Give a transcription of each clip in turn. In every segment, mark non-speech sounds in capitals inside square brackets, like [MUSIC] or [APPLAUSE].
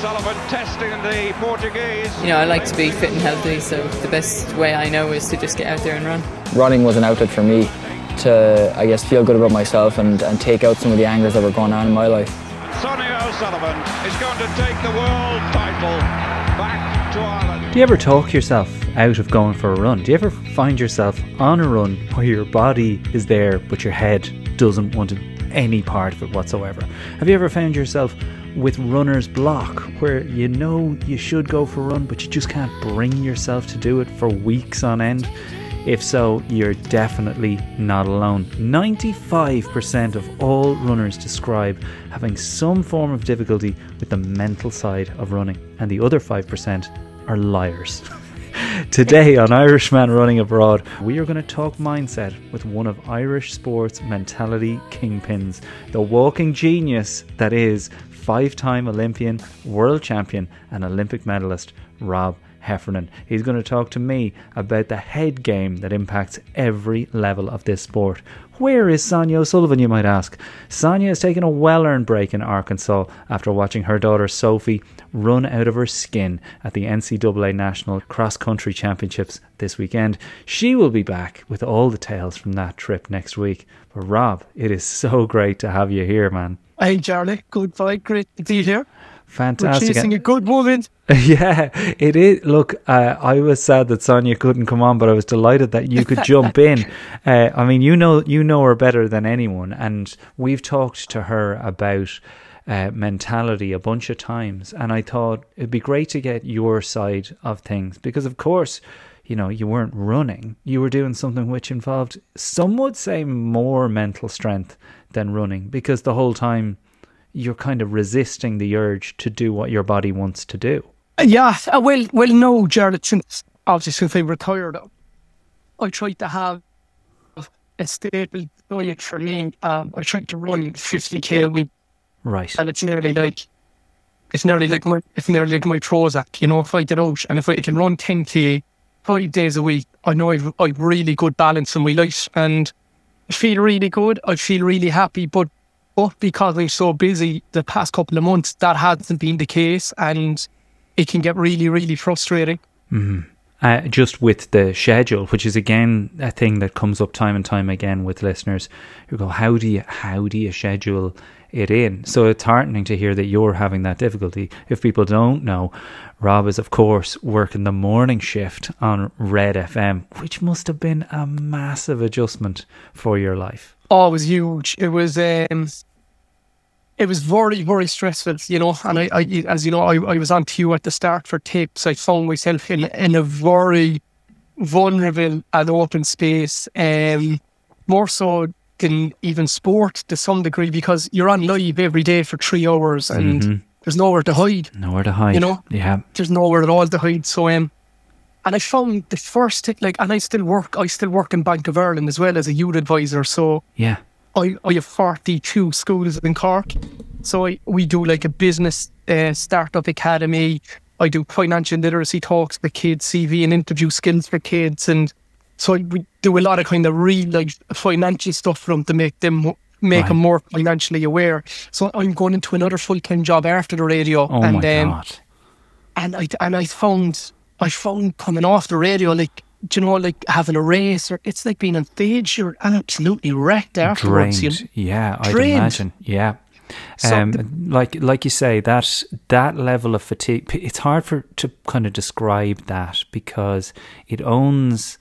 O'Sullivan testing the Portuguese. You know, I like to be fit and healthy, so the best way I know is to just get out there and run. Running was an outlet for me to, I guess, feel good about myself and, and take out some of the angers that were going on in my life. Sonia O'Sullivan is going to take the world title back to Ireland. Do you ever talk yourself out of going for a run? Do you ever find yourself on a run where your body is there but your head doesn't want any part of it whatsoever? Have you ever found yourself with runner's block where you know you should go for a run but you just can't bring yourself to do it for weeks on end? If so, you're definitely not alone. 95% of all runners describe having some form of difficulty with the mental side of running, and the other 5% are liars. [LAUGHS] Today on Irishman Running Abroad, we are going to talk mindset with one of Irish sports mentality kingpins, the walking genius that is five time Olympian, world champion, and Olympic medalist Rob Heffernan. He's going to talk to me about the head game that impacts every level of this sport. Where is Sonia O'Sullivan, you might ask? Sonia has taken a well earned break in Arkansas after watching her daughter Sophie run out of her skin at the NCAA National Cross Country Championships this weekend. She will be back with all the tales from that trip next week. But Rob, it is so [LAUGHS] great to have you here, man. Hey, Charlie. Good fight. Great to be here. Fantastic. We're chasing a good moment. [LAUGHS] Yeah, it is. Look, uh, I was sad that Sonia couldn't come on, but I was delighted that you could jump in. [LAUGHS] Uh, I mean, you know, you know her better than anyone, and we've talked to her about uh, mentality a bunch of times, and I thought it'd be great to get your side of things because, of course, you know, you weren't running; you were doing something which involved, some would say, more mental strength than running, because the whole time you're kind of resisting the urge to do what your body wants to do. Yeah, uh, well, well, no, Jared. Since obviously since I retired, I tried to have a stable diet for me. Um, I tried to run fifty k a week, Right. and it's nearly like it's nearly like my it's nearly like my Prozac. You know, if I get out and if I can run ten k five days a week, I know I've I've really good balance in my life and I feel really good. I feel really happy, but but because I'm so busy the past couple of months, that hasn't been the case, and it can get really, really frustrating. uh, just with the schedule, which is again a thing that comes up time and time again with listeners who go, "How do you how do you schedule it in?" So it's heartening to hear that you're having that difficulty. If people don't know, Rob is of course working the morning shift on Red FM, which must have been a massive adjustment for your life. Oh, it was huge. It was um, it was very, very stressful, you know. And I, I as you know, I, I was on queue at the start for tapes. I found myself in in a very vulnerable and open space, um, more so than even sport to some degree because you're on live every day for three hours and there's nowhere to hide. Nowhere to hide. You know? yeah, there's nowhere at all to hide. So um, and I found the first thing, like, and I still work. I still work in Bank of Ireland as well as a youth advisor. So yeah, I, I have 42 schools in Cork. So I, we do like a business uh, startup academy. I do financial literacy talks for kids, CV and interview skills for kids. And so we do a lot of kind of real like financial stuff for them to make them make Right. them more financially aware. So I'm going into another full time job after the radio. Oh and my um, god. and I and I found I found coming off the radio like do you know like having a race or it's like being on stage you're absolutely wrecked afterwards. drained. You Yeah, I'd imagine. Yeah. So Um, the- like like you say that that level of fatigue it's hard for to kind of describe that because it owns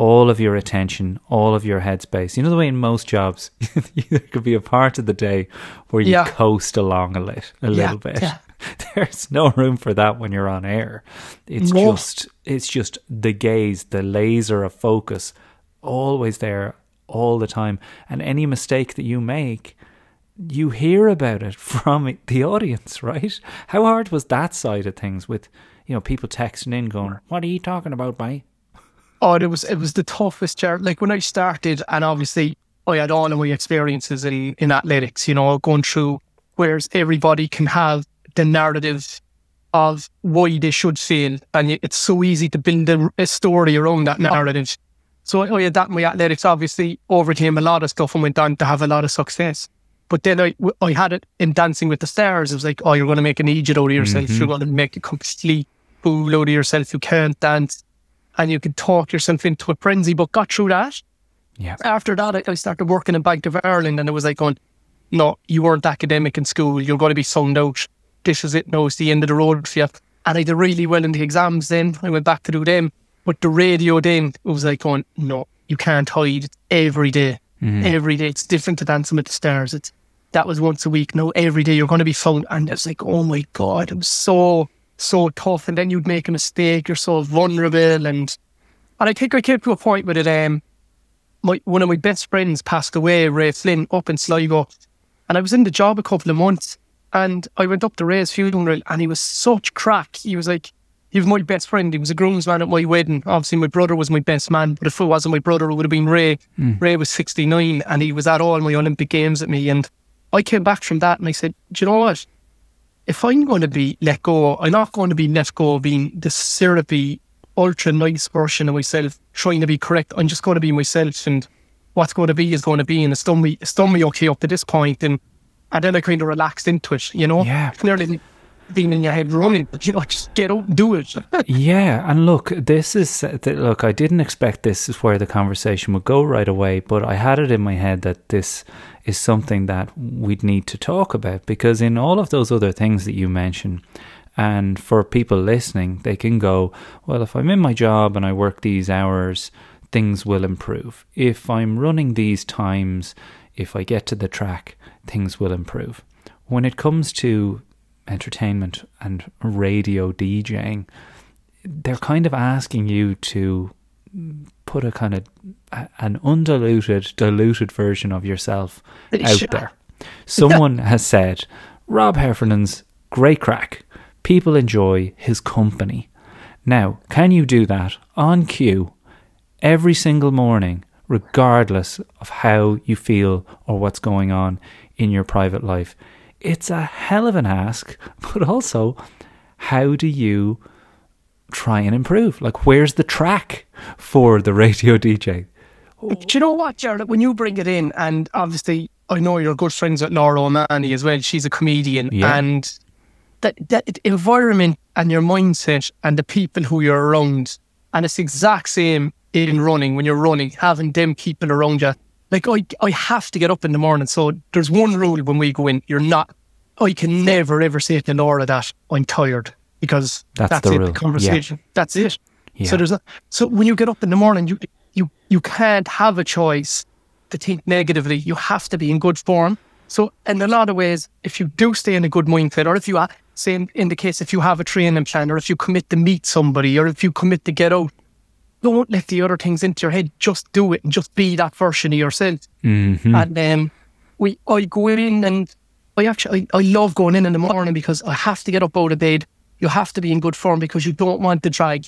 all of your attention all of your headspace. You know the way in most jobs [LAUGHS] there could be a part of the day where you Yeah. coast along a, lit, a Yeah, little bit. yeah. [LAUGHS] there's no room for that when you're on air. It's No. just it's just the gaze the laser of focus always there all the time. And any mistake that you make you hear about it [LAUGHS] from the audience right? How hard was that side of things with you know people texting in going what are you talking about mate Oh, it was it was the toughest job. Like when I started, and obviously I had all of my experiences in in athletics. You know, going through whereas everybody can have the narrative of why they should fail, and it's so easy to build a, a story around that narrative. So I, I had that in my athletics. Obviously, overcame a lot of stuff and went on to have a lot of success. But then I, I had it in Dancing with the Stars. It was like, oh, you're going to make an idiot out of yourself. Mm-hmm. You're going to make a complete fool out of yourself. You can't dance. And you can talk yourself into a frenzy. But got through that. Yeah. After that, I, I started working in Bank of Ireland and it was like going, no, you weren't academic in school. You're going to be sound out. This is it now. It's the end of the road for you. And I did really well in the exams then. I went back to do them. But the radio then, it was like going, no, you can't hide. It's every day. Mm-hmm. Every day. It's different to Dancing with the Stars. It's That was once a week. No, every day you're going to be found. And it's like, oh my God, I'm so, so tough. And then you'd make a mistake. You're so vulnerable. And, and I think I came to a point with it. Um, my, one of my best friends passed away, Ray Flynn, up in Sligo. And I was in the job a couple of months and I went up to Ray's funeral and he was such crack. He was like, he was my best friend. He was a groomsman at my wedding. Obviously, my brother was my best man, but if it wasn't my brother, it would have been Ray. Ray was 69 and he was at all my Olympic Games at me. And I came back from that and I said, Do you know what? If I'm going to be let go, I'm not going to be let go of being the syrupy, ultra nice version of myself, trying to be correct. I'm just going to be myself and what's going to be is going to be. And it's done me, it's done me okay up to this point. And, and then I kind of relaxed into it, you know? Yeah. It's nearly being in your head running, but you know, just get out and do it. [LAUGHS] Yeah, and look, this is look. I didn't expect this is where the conversation would go right away, but I had it in my head that this is something that we'd need to talk about because in all of those other things that you mentioned, and for people listening, they can go, well, if I'm in my job and I work these hours, things will improve. If I'm running these times, if I get to the track, things will improve. When it comes to entertainment and radio DJing, they're kind of asking you to put a kind of a- an undiluted, diluted version of yourself out Sure. there. Someone [LAUGHS] has said, Rob Heffernan's great crack. People enjoy his company. Now, can you do that on cue every single morning, regardless of how you feel or what's going on in your private life? It's a hell of an ask, [LAUGHS] but also, how do you try and improve? Like, where's the track for the radio [LAUGHS] DJ? Do you know what, Jared? When you bring it in, and obviously, I know you're good friends with Laura O'Mahony as well. She's a comedian, Yeah. and that that environment and your mindset and the people who you're around, and it's the exact same in running. When you're running, having them people around you. Like I, I have to get up in the morning. So there's one rule when we go in: you're not. I can never ever say to Laura that I'm tired because That's that's, the it. rule. The conversation. That's it. Yeah. So there's a so when you get up in the morning, you you you can't have a choice to think negatively. You have to be in good form. So in a lot of ways, if you do stay in a good mindset, or if you ha- say in, in the case if you have a training plan, or if you commit to meet somebody, or if you commit to get out, don't let the other things into your head. Just do it and just be that version of yourself. Mm-hmm. And um, we I go in and I actually I, I love going in in the morning because I have to get up out of bed. You have to be in good form because you don't want to drag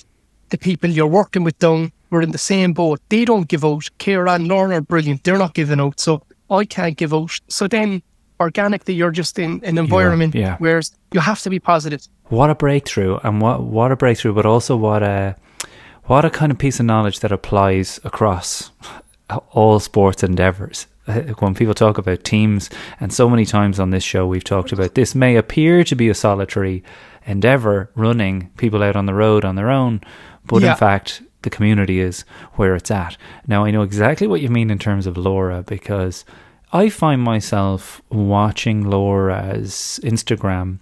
the people you're working with down. We're in the same boat. They don't give out. Kira and Lauren are brilliant. They're not giving out. So I can't give out. So then organically you're just in an environment yeah. where you have to be positive. what a breakthrough and what what a breakthrough but also what a what a kind of piece of knowledge that applies across all sports endeavors Uh, when people talk about teams and so many times on this show we've talked about this may appear to be a solitary endeavor running people out on the road on their own but Yeah. in fact the community is where it's at. Now i know exactly what you mean in terms of laura because i find myself watching laura's instagram.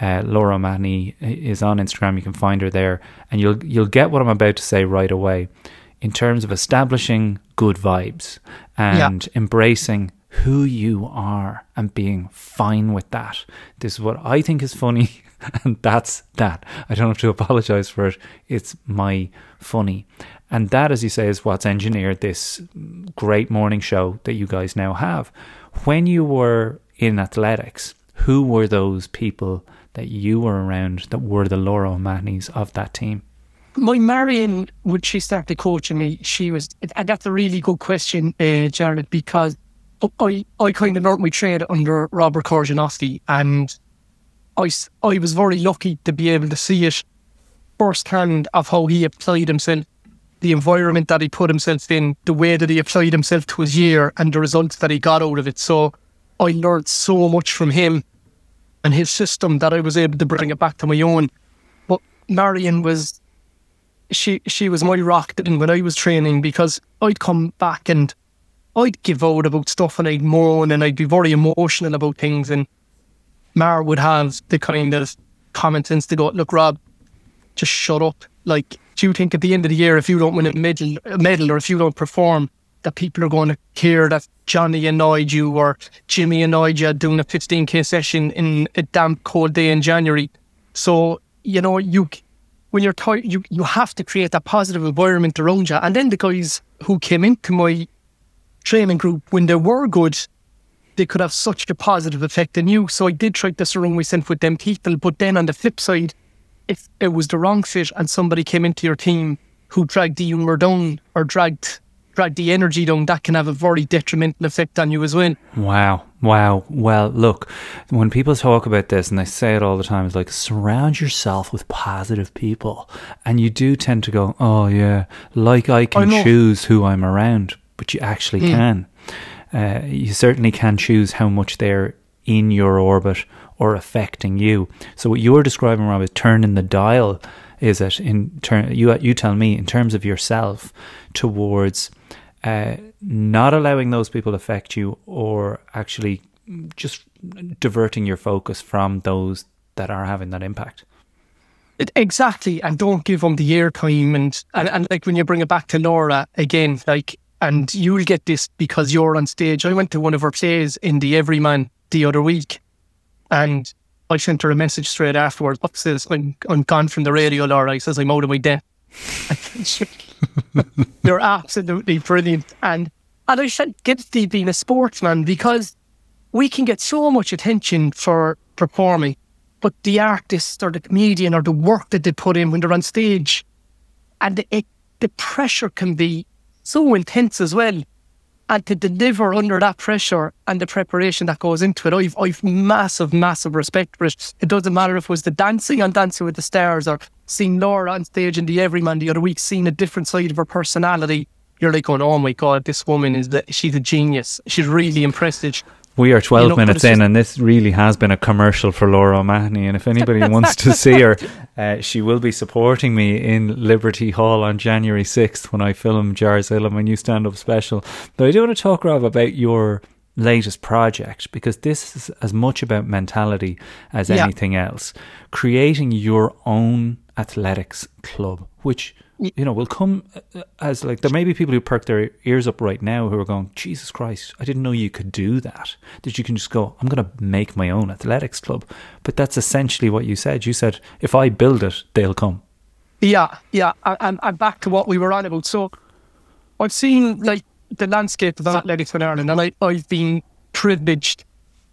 Uh, Laura O'Mahony is on Instagram. You can find her there, and you'll you'll get what I'm about to say right away, in terms of establishing good vibes and embracing who you are and being fine with that. This is what I think is funny, [LAUGHS] and that's that. I don't have to [LAUGHS] apologize for it. It's my funny. And that, as you say, is what's engineered this great morning show that you guys now have. When you were in athletics, who were those people that you were around that were the Laura O'Mahonys of that team? my Marion, when she started coaching me, she was, and that's a really good question, uh, Jared, because I, I kind of learned my trade under Robert Korzeniowski, and I, I was very lucky to be able to see it firsthand of how he applied himself, the environment that he put himself in, the way that he applied himself to his year, and the results that he got out of it. So I learned so much from him and his system that I was able to bring it back to my own. But Marion was she she was my rock then when I was training because I'd come back and I'd give out about stuff and I'd moan and I'd be very emotional about things and Mar would have the kind of common sense to go, look, Rob, just shut up. Like, do you think at the end of the year, if you don't win a medal, a medal or if you don't perform, that people are going to care that Johnny annoyed you or Jimmy annoyed you doing a 15k session in a damp cold day in January? So, you know, you when you're tired, you, you have to create that positive environment around you. And then the guys who came into my training group, when they were good, they could have such a positive effect on you. So I did try to surround myself with them people. But then on the flip side, if it was the wrong fit and somebody came into your team who dragged the humour down or dragged dragged the energy down, that can have a very detrimental effect on you as well. Wow. Wow. Well, look, when people talk about this and they say it all the time, it's like surround yourself with positive people. And you do tend to go, oh, yeah, like I can I choose who I'm around, but you actually Mm. can. Uh, you certainly can choose how much they're in your orbit or affecting you. So what you're describing, Rob, is turning the dial. Is it in turn? You you tell me in terms of yourself towards uh, not allowing those people affect you, or actually just diverting your focus from those that are having that impact. It, exactly, and don't give them the airtime. And, and and like when you bring it back to Laura again, like, and you'll get this because you're on stage. I went to one of her plays in the Everyman the other week, and I sent her a message straight afterwards. What says I'm I'm gone from the radio, Laura. I says I'm out of my depth. [LAUGHS] They're absolutely brilliant, and and I said guilty being a sportsman because we can get so much attention for performing, but the artist or the comedian or the work that they put in when they're on stage, and the, it, the pressure can be so intense as well. And to deliver under that pressure and the preparation that goes into it, I've, I've massive, massive respect for it. It doesn't matter if it was the dancing on Dancing with the Stars or seeing Laura on stage in the Everyman the other week, seeing a different side of her personality. You're like going, oh my God, this woman is the, she's a genius. She's really impressive. We are 12 You know, minutes in, and this really has been a commercial for Laura O'Mahony. And if anybody wants to see her, uh, she will be supporting me in Liberty Hall on January 6th when I film Jars Hill, my new stand up special. But I do want to talk, Rob, about your latest project because this is as much about mentality as Yeah. anything else. Creating your own athletics club, which you know will come uh, as like there may be people who perk their ears up right now who are going, Jesus Christ, I didn't know you could do that. That you can just go, I'm going to make my own athletics club. But that's essentially what you said. You said if I build it, they'll come. Yeah, yeah, and and back to what we were on about. So, I've seen like the landscape of athletics in Ireland, and I I've been privileged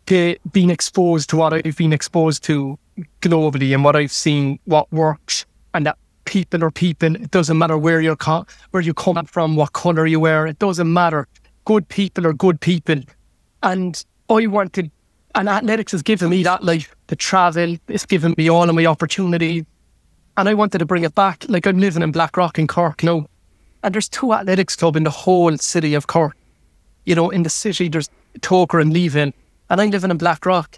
to being exposed to what I've been exposed to globally, and what I've seen, what works, and that people are people. It doesn't matter where you're co- where you come from, what color you wear. It doesn't matter. Good people are good people, and I wanted. And athletics has given me that life to travel. It's given me all of my opportunities and I wanted to bring it back. Like I'm living in Blackrock in Cork now, and there's two athletics club in the whole city of Cork. You know, in the city there's Togher and Leavin, and I'm living in Blackrock,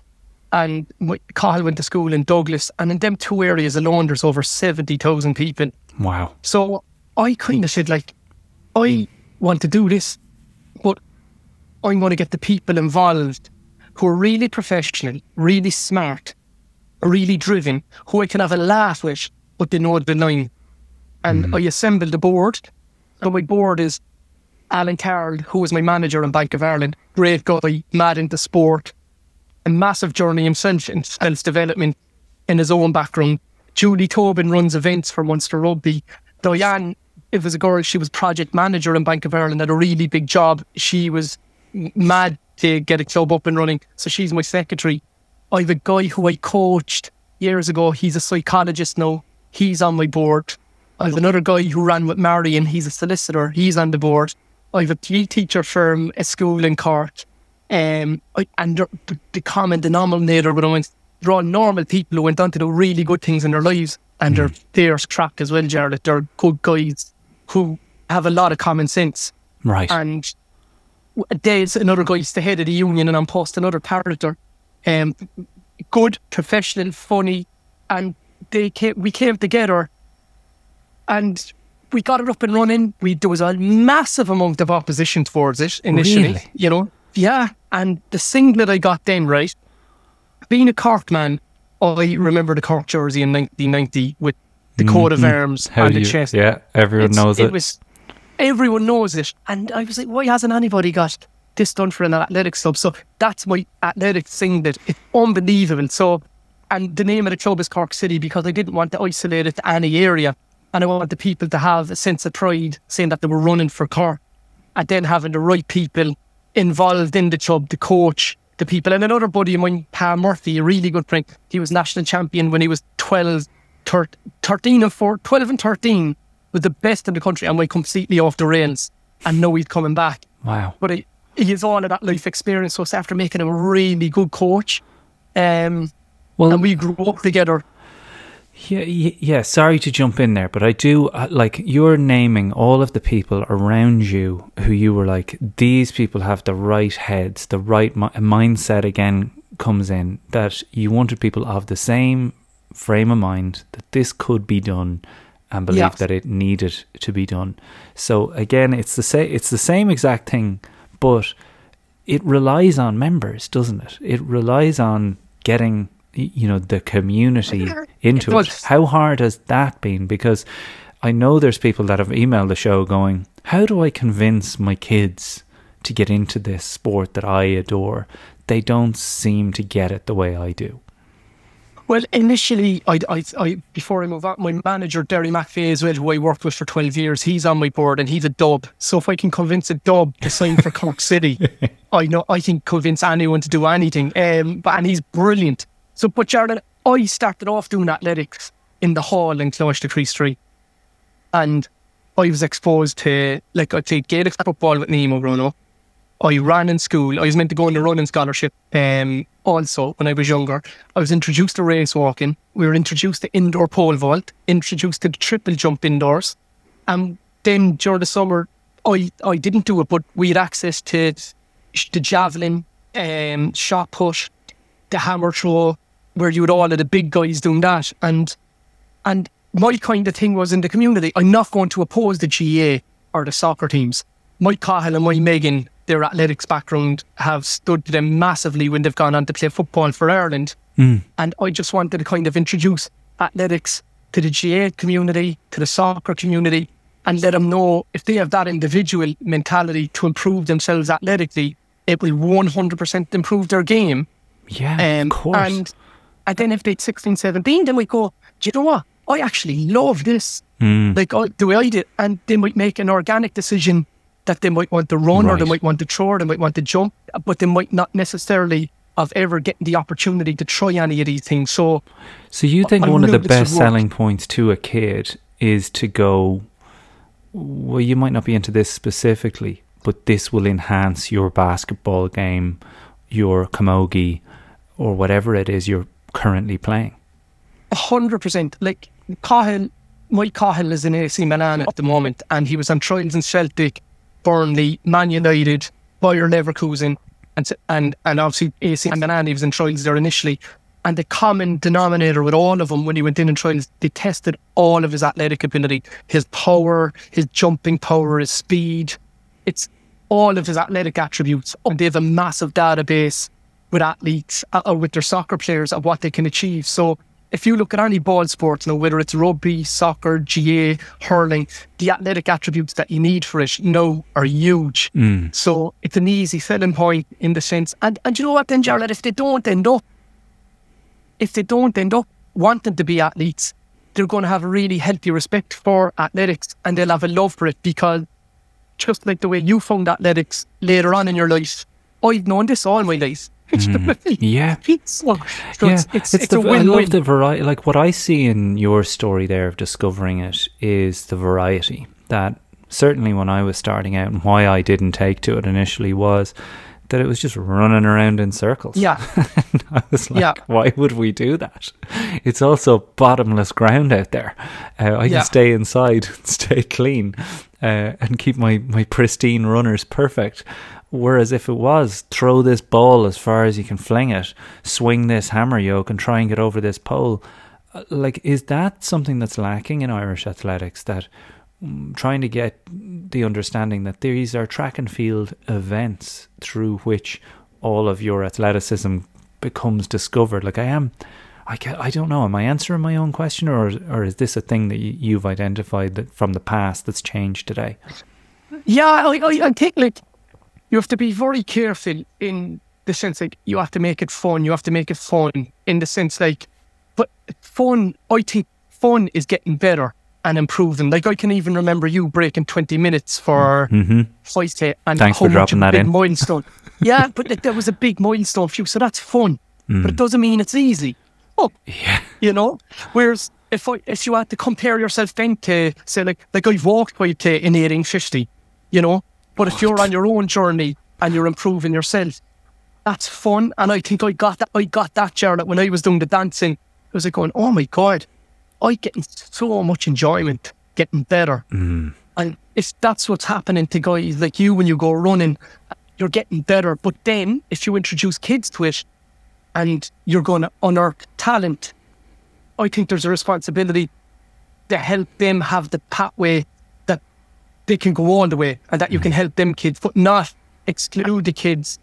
and my, Kyle went to school in Douglas, and in them two areas alone there's over seventy thousand people. Wow. So I kind of said like, I want to do this, but I'm going to get the people involved who are really professional, really smart, really driven, who I can have a laugh with, but they know the line. And mm. I assembled the board. So my board is Alan Carroll, who was my manager in Bank of Ireland, great guy, mad into sport, a massive journey himself in self development in his own background. Julie Tobin runs events for Munster Rugby. Diane, it was a girl, she was project manager in Bank of Ireland, had a really big job. She was mad to get a club up and running. So she's my secretary. I have a guy who I coached years ago. He's a psychologist now. He's on my board. I have another guy who ran with Marion. He's a solicitor. He's on the board. I have a PE teacher from a school in Cork. Um, and the, common denominator with them, they're all normal people who went on to do really good things in their lives. And they're there's crack as well, Jared. They're good guys who have a lot of common sense. Right. And there's another guy, guy's the head of the union, and I'm post another character. Um, good, professional, funny, and they came, we came together, and we got it up and running. We there was a massive amount of opposition towards it initially. Really? You know, yeah. And the singlet I got then, right? Being a Cork man, I remember the Cork jersey in 1990 with the coat of arms Mm-hmm. How and the you, chest. Yeah, everyone It's- knows it. It was everyone knows it, and I was like, why hasn't anybody got this done for an athletics club? So that's my athletics singlet. It's unbelievable. So, and the name of the club is Cork City because I didn't want to isolate it to any area, and I want the people to have a sense of pride, saying that they were running for Cork, and then having the right people involved in the club, the coach. The people and another buddy of mine, Pam Murphy, a really good friend. He was national champion when he was 12, thir- 13 and 4, 12 and 13 was the best in the country and went completely off the rails. And now he's coming back. wow. But he, he has all of that life experience. So it's after making him a really good coach. Um, Well, and we grew up together. Yeah, yeah, sorry to jump in there, but I do uh, like you're naming all of the people around you who you were like, these people have the right heads, the right mi- mindset again comes in that you wanted people of the same frame of mind that this could be done and believe Yeah. that it needed to be done. So again, it's the same it's the same exact thing, but it relies on members, doesn't it? It relies on getting you know the community into it. does. How hard has that been? Because I know there's people that have emailed the show going, "How do I convince my kids to get into this sport that I adore?" They don't seem to get it the way I do. Well, initially, I, I, I, before I move on, my manager, Derry McVeigh, as well, who I worked with for 12 years, he's on my board and he's a dub. So if I can convince a dub to sign for Cork [LAUGHS] City, I know I can convince anyone to do anything. Um, but and he's brilliant. So, but Jared, I started off doing athletics in the hall in the Crease Street. And I was exposed to, like, I played Gaelic football with Nemo growing up. I ran in school. I was meant to go on a running scholarship. Um, also, when I was younger, I was introduced to race walking. We were introduced to indoor pole vault, introduced to the triple jump indoors. And then during the summer, I, I didn't do it, but we had access to the javelin, um, shot push, the hammer throw, where you had all of the big guys doing that. And and my kind of thing was in the community, I'm not going to oppose the GA or the soccer teams. Mike Cahill and Mike Megan, their athletics background, have stood to them massively when they've gone on to play football for Ireland. And I just wanted to kind of introduce athletics to the GA community, to the soccer community, and let them know if they have that individual mentality to improve themselves athletically, it will 100% improve their game. Yeah, Um, of course. And, and then if they'd 16, 17, then we go, do you know what? I actually love this. Hmm. Like I, the way I did. And they might make an organic decision that they might want to run or they might want to throw or they might want to jump, but they might not necessarily have ever getting the opportunity to try any of these things. So So you think I one of the best selling points to a kid is to go, well, you might not be into this specifically, but this will enhance your basketball game, your camogie, or whatever it is you're currently playing. A hundred percent. Like Cahill, Mike Cahill is in AC Milan at the moment, and he was on trials in Celtic, Burnley, Man United, Bayer Leverkusen, and and and obviously AC Milan. He was in trials there initially, and the common denominator with all of them when he went in in trials, they tested all of his athletic ability, his power, his jumping power, his speed. It's all of his athletic attributes. And they have a massive database with athletes uh, or with their soccer players of what they can achieve. So if you look at any ball sports now, whether it's rugby, soccer, GA, hurling, the athletic attributes that you need for it now are huge. So it's an easy selling point in the sense. And, and you know what then, Jared, if they don't end up, if they don't end up wanting to be athletes, they're going to have a really healthy respect for athletics and they'll have a love for it because just like the way you found athletics later on in your life, I've known this all my life. Yeah. so, so yeah, it's, it's, it's, the, a I win-win. love the variety. Like what I see in your story there of discovering it is the variety that certainly when I was starting out and why I didn't take to it initially was that it was just running around in circles. Yeah. [LAUGHS] and I was like, Yeah. why would we do that? It's also bottomless ground out there. Uh, I Yeah. can stay inside, [LAUGHS] stay clean, uh, and keep my, my pristine runners perfect. Whereas if it was throw this ball as far as you can fling it, swing this hammer yoke, and try and get over this pole, uh, like is that something that's lacking in Irish athletics? That mm, trying to get the understanding that these are track and field events through which all of your athleticism becomes discovered. Like I am, I ca I don't know. Am I answering my own question, or or is this a thing that you, you've identified that from the past that's changed today? Yeah, I, I think like you have to be very careful in the sense like you have to make it fun. You have to make it fun in the sense like, but fun. I think fun is getting better and improving. Like I can even remember you breaking twenty minutes for Mm-hmm. and Thanks how for much a big in. milestone. [LAUGHS] yeah, but that, that was a big milestone for you, so that's fun. But it doesn't mean it's easy. Oh, Mm. Yeah. you know. Whereas if I if you had to compare yourself then to say like like I've walked K in eighteen fifty, you know. But if you're on your own journey and you're improving yourself, that's fun. And I think I got that I got that Charlotte, when I was doing the dancing. I was like going, Oh my god, I getting so much enjoyment, getting better. Mm. And if that's what's happening to guys like you when you go running, you're getting better. But then if you introduce kids to it and you're going to unearth talent, I think there's a responsibility to help them have the pathway they can go all the way and that you can mm. help them kids, but not exclude the kids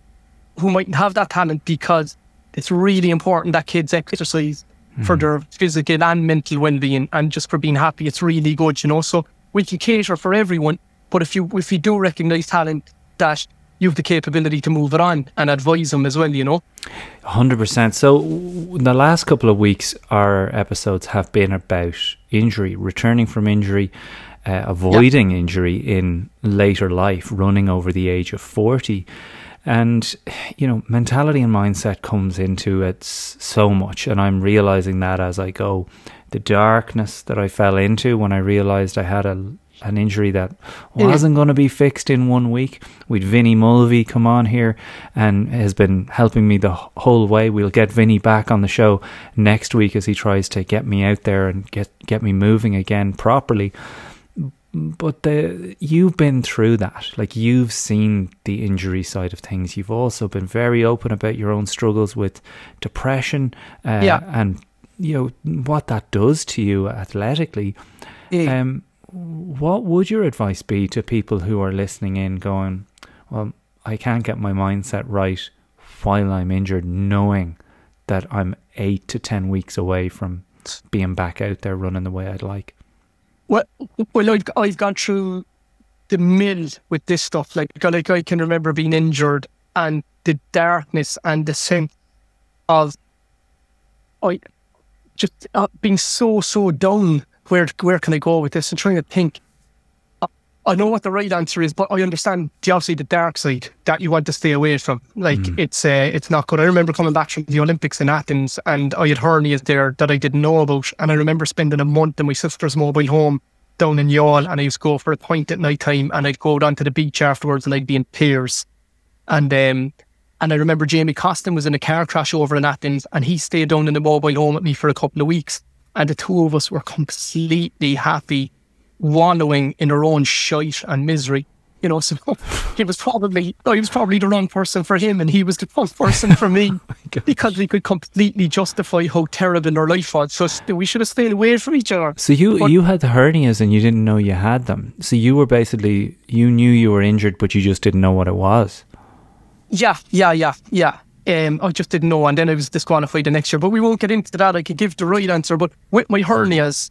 who mightn't have that talent because it's really important that kids exercise for mm. their physical and mental well-being and just for being happy. It's really good, you know. So we can cater for everyone, but if you if you do recognise talent, that you have the capability to move it on and advise them as well, you know. Hundred percent. So, w- the last couple of weeks, our episodes have been about injury, returning from injury, uh, avoiding injury in later life, running over the age of forty, and you know, mentality and mindset comes into it so much, and I'm realizing that as I go. The darkness that I fell into when I realized I had a an injury that wasn't going to be fixed in one week. We'd Vinny Mulvey come on here and has been helping me the whole way. We'll get Vinny back on the show next week as he tries to get me out there and get get me moving again properly. But the you've been through that. Like you've seen the injury side of things. You've also been very open about your own struggles with depression uh, Yeah. and you know what that does to you athletically. Yeah. Um, what would your advice be to people who are listening in going, well, I can't get my mindset right while I'm injured, knowing that I'm eight to 10 weeks away from being back out there running the way I'd like? Well, well, I've, I've gone through the mill with this stuff. Like, like I can remember being injured and the darkness and the sense of I just uh, being so so down. Where where can I go with this? And trying to think. I- know what the right answer is, but I understand the obviously the dark side that you want to stay away from. Like it's uh, it's not good. I remember coming back from the Olympics in Athens, and I had hernias there that I didn't know about. And I remember spending a month in my sister's mobile home down in Youghal, and I used to go for a pint at night time, and I'd go down to the beach afterwards, and I'd be in tears, and um, and I remember Jamie Costin was in a car crash over in Athens, and he stayed down in the mobile home with me for a couple of weeks, and the two of us were completely happy, wallowing in our own shite and misery. You know, so [LAUGHS] he was probably I was probably the wrong person for him, and he was the wrong person for me [LAUGHS] because we could completely justify how terrible our life was. So we should have stayed away from each other. So you But- you had the hernias and you didn't know you had them. So you were basically you knew you were injured, but you just didn't know what it was. Yeah, yeah, yeah, yeah. Um, I just didn't know, and then I was disqualified the next year. But we won't get into that. I could give the right answer. But with my hernias,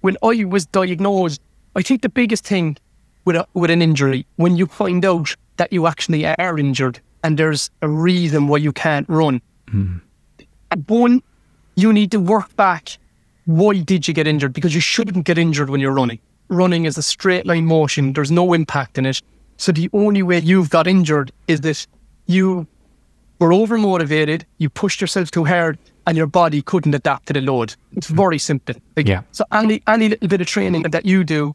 when I was diagnosed, I think the biggest thing with a, with an injury when you find out that you actually are injured and there's a reason why you can't run. And one, you need to work back. Why did you get injured? Because you shouldn't get injured when you're running. Running is a straight line motion. There's no impact in it. So the only way you've got injured is that you were over motivated, you pushed yourself too hard, and your body couldn't adapt to the load. It's mm-hmm. very simple. Like, Yeah. So any any little bit of training that you do,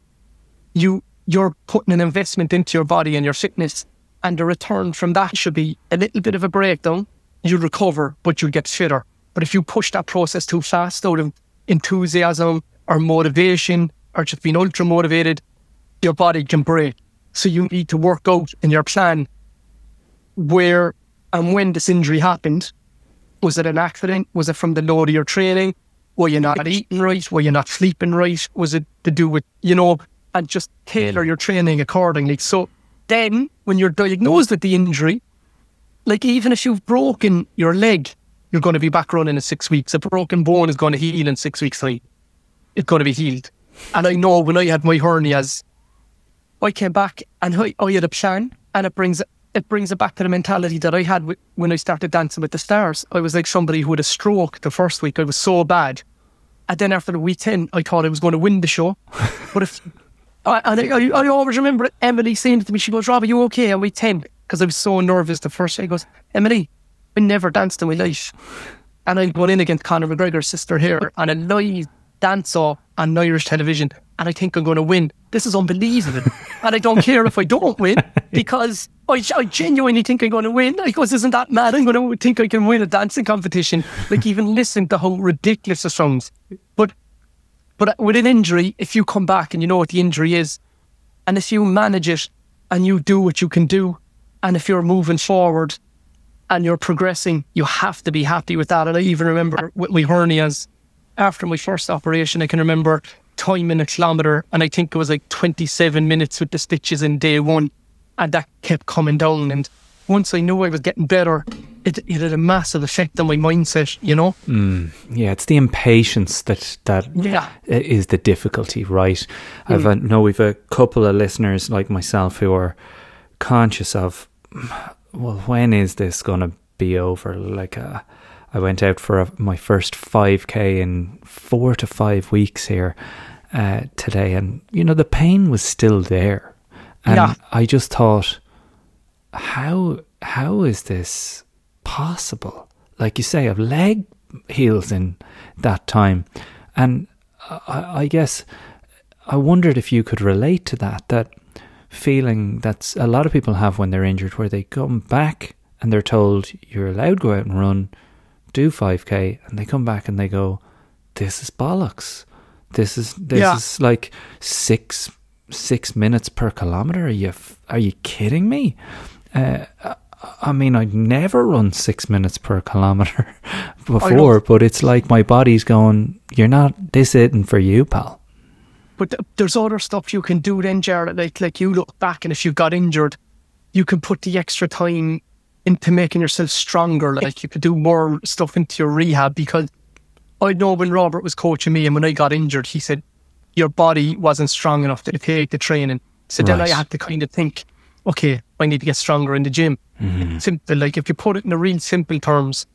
you you're putting an investment into your body and your fitness, and the return from that should be a little bit of a breakdown. You recover, but you'll get fitter. But if you push that process too fast out of enthusiasm or motivation or just being ultra motivated, your body can break. So you need to work out in your plan where and when this injury happened. Was it an accident? Was it from the load of your training? Were you not eating right? Were you not sleeping right? Was it to do with, you know, and just tailor your training accordingly? So then when you're diagnosed with the injury, like even if you've broken your leg, you're going to be back running in six weeks. A broken bone is going to heal in six weeks' time. It's going to be healed. And I know when I had my hernias, I came back and I, I had a plan, and it brings it brings it back to the mentality that I had w- when I started dancing with the stars. I was like somebody who had a stroke the first week. I was so bad, and then after the week ten, I thought I was going to win the show. [LAUGHS] but if I, and I, I, I always remember Emily saying to me, she goes, "Rob, are you okay?" on week ten because I was so nervous the first day. She goes, "Emily, I never danced in my life, and I'm going in against Conor McGregor's sister here on a live dance off on Irish television, and I think I'm going to win. This is unbelievable, [LAUGHS] and I don't care if I don't win because I, I genuinely think I'm going to win. I goes, isn't that mad? I'm going to think I can win a dancing competition. Like even listen to how ridiculous it sounds, but but with an injury, if you come back and you know what the injury is, and if you manage it and you do what you can do, and if you're moving forward and you're progressing, you have to be happy with that. And I even remember with my hernias, after my first operation, I can remember time in a kilometre, and I think it was like 27 minutes with the stitches in day one, and that kept coming down. And once I knew I was getting better, it, it had a massive effect on my mindset, you know? Yeah, it's the impatience that that Yeah. is the difficulty, right? I've a, know we've a couple of listeners like myself who are conscious of, well, when is this going to be over? Like, uh, I went out for a, my first 5k in four to five weeks here uh, today, and you know the pain was still there, and Yeah. I just thought, how how is this possible? Like you say, of leg heals in that time, and I, I guess I wondered if you could relate to that. That feeling that a lot of people have when they're injured, where they come back and they're told you're allowed to go out and run, do five k, and they come back and they go, "This is bollocks. This is this Yeah. is like six six minutes per kilometer. Are you are you kidding me?" Uh, I mean, I'd never run six minutes per kilometer [LAUGHS] before, but it's like my body's going, "You're not. This isn't for you, pal." But th- there's other stuff you can do then, Jared. Like, like you look back and if you got injured, you can put the extra time into making yourself stronger. Like you could do more stuff into your rehab because I know when Robert was coaching me and when I got injured, he said your body wasn't strong enough to take the training. So then I had to kind of think, okay, I need to get stronger in the gym. Mm-hmm. Simple. Like if you put it in the real simple terms,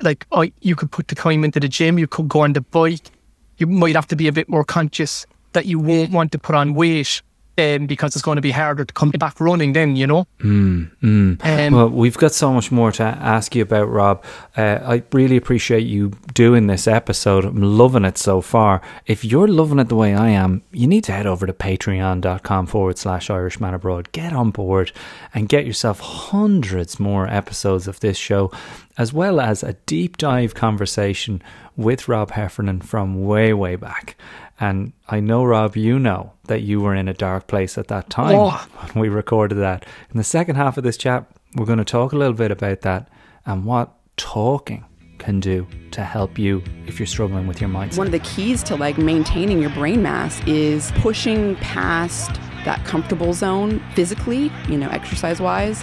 like I, you could put the time into the gym, you could go on the bike, you might have to be a bit more conscious that you won't want to put on weight um, because it's going to be harder to come back running then, you know? Mm, mm. Um, well, we've got so much more to ask you about, Rob. Uh, I really appreciate you doing this episode. I'm loving it so far. If you're loving it the way I am, you need to head over to patreon.com forward slash Irishman Abroad. Get on board and get yourself hundreds more episodes of this show, as well as a deep dive conversation with Rob Heffernan from way, way back. And I know, Rob, you know that you were in a dark place at that time Oh. when we recorded that. In the second half of this chat, we're going to talk a little bit about that and what talking can do to help you if you're struggling with your mindset. One of the keys to like maintaining your brain mass is pushing past that comfortable zone physically, you know, exercise wise.